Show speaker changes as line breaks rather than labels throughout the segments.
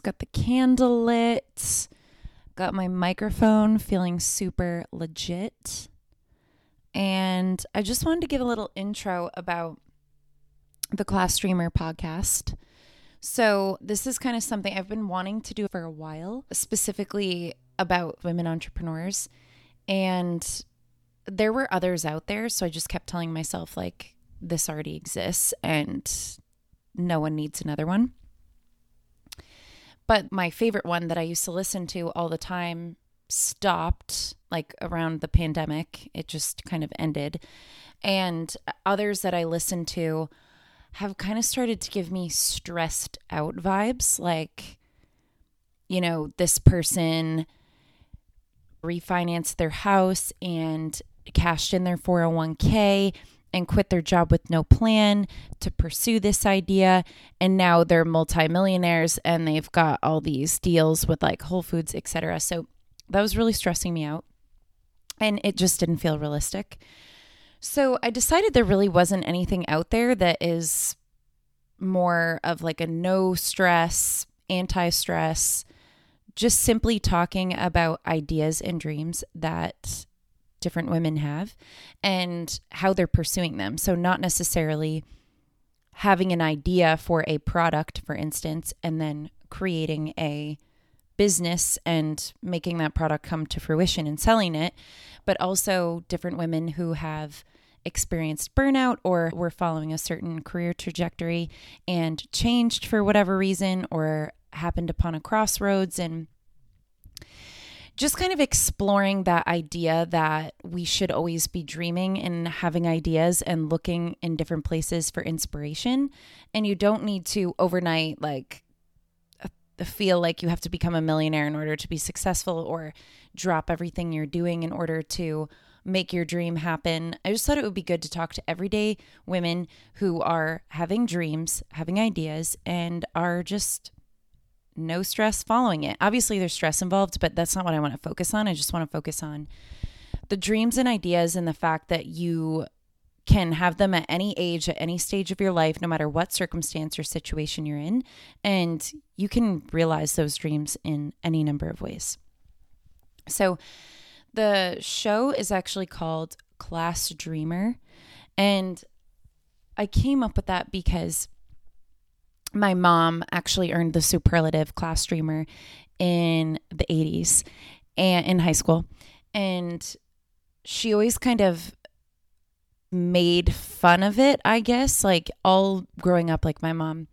Got the candle lit. Got my microphone feeling super legit. And I just wanted to give a little intro about the Class Dreamer podcast. So, this is kind of something I've been wanting to do for a while, specifically about women entrepreneurs. And there were others out there. So, I just kept telling myself, like, this already exists and no one needs another one. But my favorite one that I used to listen to all the time stopped like around the pandemic. It just kind of ended. And others that I listened to have kind of started to give me stressed out vibes. Like, you know, this person refinanced their house and cashed in their 401k and quit their job with no plan to pursue this idea and now they're multimillionaires and they've got all these deals with like Whole Foods, etc. So that was really stressing me out and it just didn't feel realistic. So I decided there really wasn't anything out there that is more of like a no stress, anti stress, just simply talking about ideas and dreams that different women have and how they're pursuing them. So, not necessarily having an idea for a product, for instance, and then creating a business and making that product come to fruition and selling it, but also different women who have experienced burnout or were following a certain career trajectory and changed for whatever reason or happened upon a crossroads and just kind of exploring that idea that we should always be dreaming and having ideas and looking in different places for inspiration. And you don't need to overnight, like, uh, feel like you have to become a millionaire in order to be successful or drop everything you're doing in order to make your dream happen. I just thought it would be good to talk to everyday women who are having dreams, having ideas, and are just no stress following it. Obviously, there's stress involved, but that's not what I want to focus on. I just want to focus on the dreams and ideas and the fact that you can have them at any age, at any stage of your life, no matter what circumstance or situation you're in. And you can realize those dreams in any number of ways. So, the show is actually called Class Dreamer. And I came up with that because my mom actually earned the superlative class dreamer in the 80s and in high school. And she always kind of made fun of it i guess. Like all growing up like my mom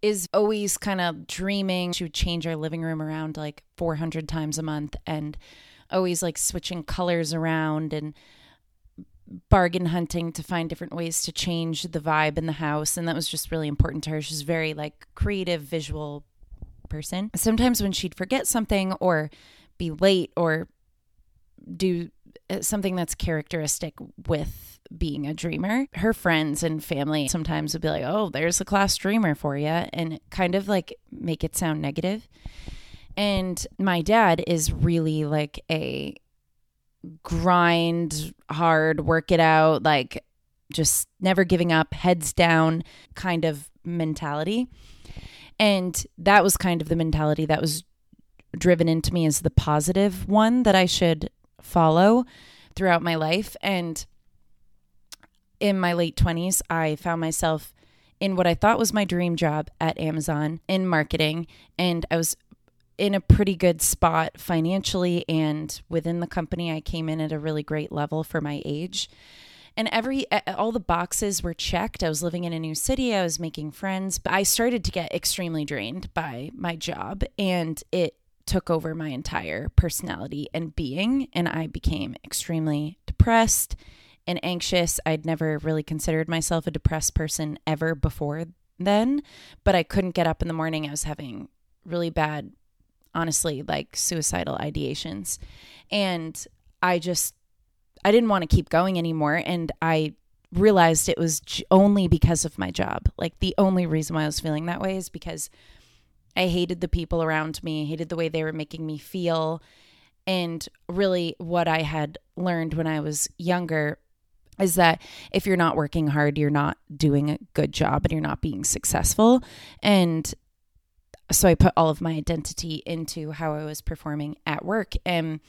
is always kind of dreaming she would change our living room around like 400 times a month and always like switching colors around and bargain hunting to find different ways to change the vibe in the house and that was just really important to her she's very like creative visual person sometimes when she'd forget something or be late or do uh, something that's characteristic with being a dreamer her friends and family sometimes would be like oh there's a class dreamer for you and kind of like make it sound negative. negative and my dad is really like a grind hard, work it out, like just never giving up, heads down kind of mentality. And that was kind of the mentality that was driven into me as the positive one that I should follow throughout my life. And in my late 20s, I found myself in what I thought was my dream job at Amazon in marketing. And I was in a pretty good spot financially and within the company. I came in at a really great level for my age. And every all the boxes were checked. I was living in a new city, I was making friends, but I started to get extremely drained by my job and it took over my entire personality and being and I became extremely depressed and anxious. I'd never really considered myself a depressed person ever before then, but I couldn't get up in the morning. I was having really bad honestly, like suicidal ideations. And I just, I didn't want to keep going anymore. And I realized it was only because of my job. Like the only reason why I was feeling that way is because I hated the people around me, hated the way they were making me feel. And really, what I had learned when I was younger is that if you're not working hard, you're not doing a good job and you're not being successful. And so I put all of my identity into how I was performing at work. And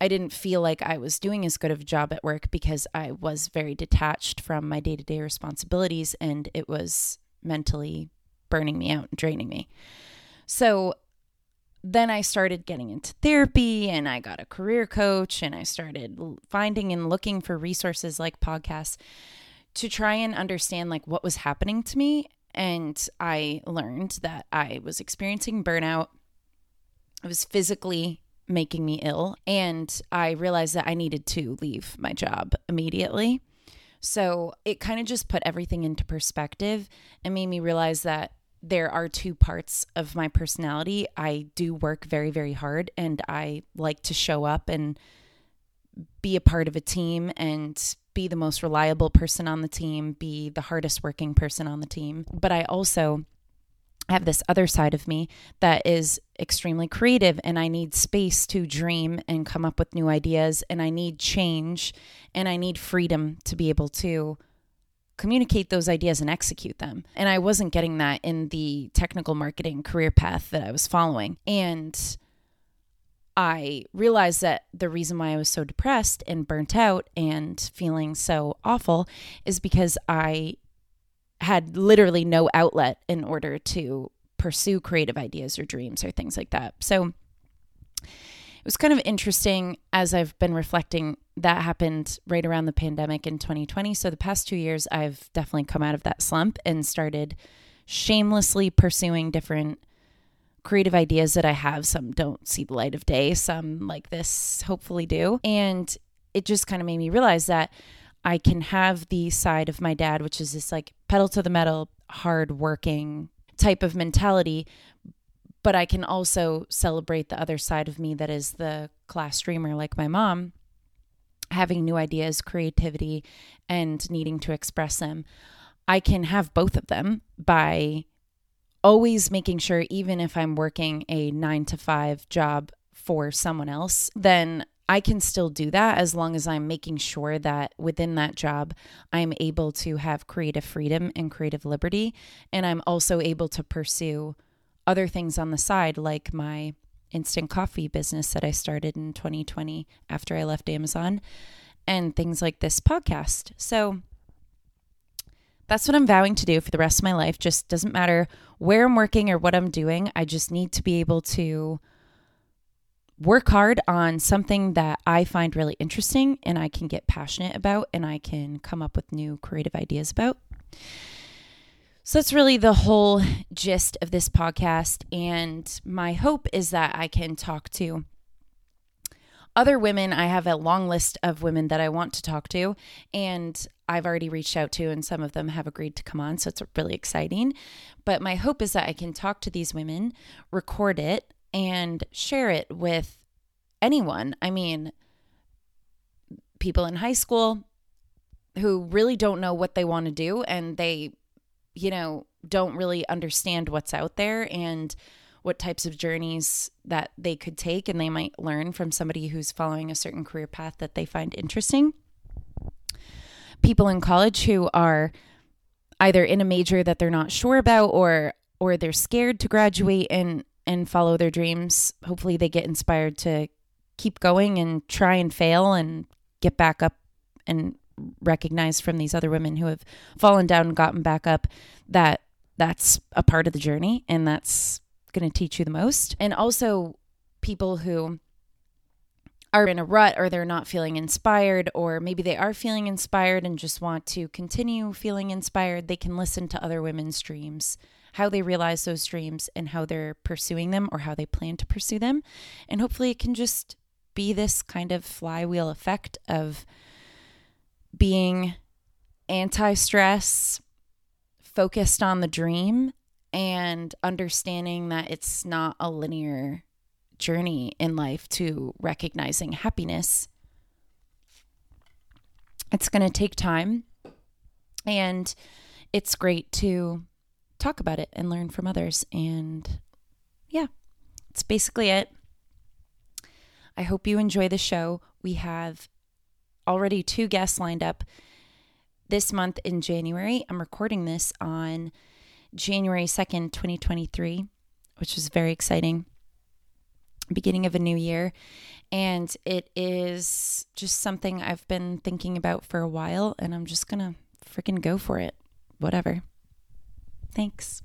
I didn't feel like I was doing as good of a job at work because I was very detached from my day to day responsibilities and it was mentally burning me out and draining me. So then I started getting into therapy and I got a career coach and I started finding and looking for resources like podcasts to try and understand like what was happening to me and I learned that I was experiencing burnout. It was physically making me ill and I realized that I needed to leave my job immediately. So it kind of just put everything into perspective and made me realize that there are two parts of my personality. I do work very, very hard and I like to show up and be a part of a team and be the most reliable person on the team, be the hardest working person on the team. But I also have this other side of me that is extremely creative and I need space to dream and come up with new ideas and I need change and I need freedom to be able to communicate those ideas and execute them. And I wasn't getting that in the technical marketing career path that I was following. And I realized that the reason why I was so depressed and burnt out and feeling so awful is because I had literally no outlet in order to pursue creative ideas or dreams or things like that. So it was kind of interesting as I've been reflecting that happened right around the pandemic in 2020. So the past two years, I've definitely come out of that slump and started shamelessly pursuing different creative ideas that I have. Some don't see the light of day, some like this hopefully do. And it just kind of made me realize that I can have the side of my dad, which is this like pedal to the metal, hard working type of mentality, but I can also celebrate the other side of me that is the class dreamer, like my mom, having new ideas, creativity, and needing to express them. I can have both of them by always making sure, even if I'm working a nine to five job for someone else, then I can still do that as long as I'm making sure that within that job, I'm able to have creative freedom and creative liberty. And I'm also able to pursue other things on the side, like my instant coffee business that I started in 2020 after I left Amazon, and things like this podcast. So that's what I'm vowing to do for the rest of my life. Just doesn't matter where I'm working or what I'm doing. I just need to be able to work hard on something that I find really interesting and I can get passionate about and I can come up with new creative ideas about. So that's really the whole gist of this podcast. And my hope is that I can talk to other women. I have a long list of women that I want to talk to, and I've already reached out to, and some of them have agreed to come on. So it's really exciting. But my hope is that I can talk to these women, record it, and share it with anyone. I mean, people in high school who really don't know what they want to do and they you know, don't really understand what's out there and what types of journeys that they could take and they might learn from somebody who's following a certain career path that they find interesting. People in college who are either in a major that they're not sure about or or they're scared to graduate and and follow their dreams. Hopefully they get inspired to keep going and try and fail and get back up and recognize from these other women who have fallen down and gotten back up that that's a part of the journey and that's going to teach you the most. And also people who are in a rut or they're not feeling inspired, or maybe they are feeling inspired and just want to continue feeling inspired, they can listen to other women's dreams, how they realize those dreams, and how they're pursuing them or how they plan to pursue them. And hopefully, it can just be this kind of flywheel effect of being anti stress, focused on the dream, and understanding that it's not a linear journey in life to recognizing happiness. It's going to take time, and it's great to talk about it and learn from others. And yeah, it's basically it. I hope you enjoy the show. We have already two guests lined up this month in January. I'm recording this on January 2nd, 2023. which is very exciting. Beginning of a new year. And it is just something I've been thinking about for a while, and I'm just to freaking go for it. Whatever. Thanks.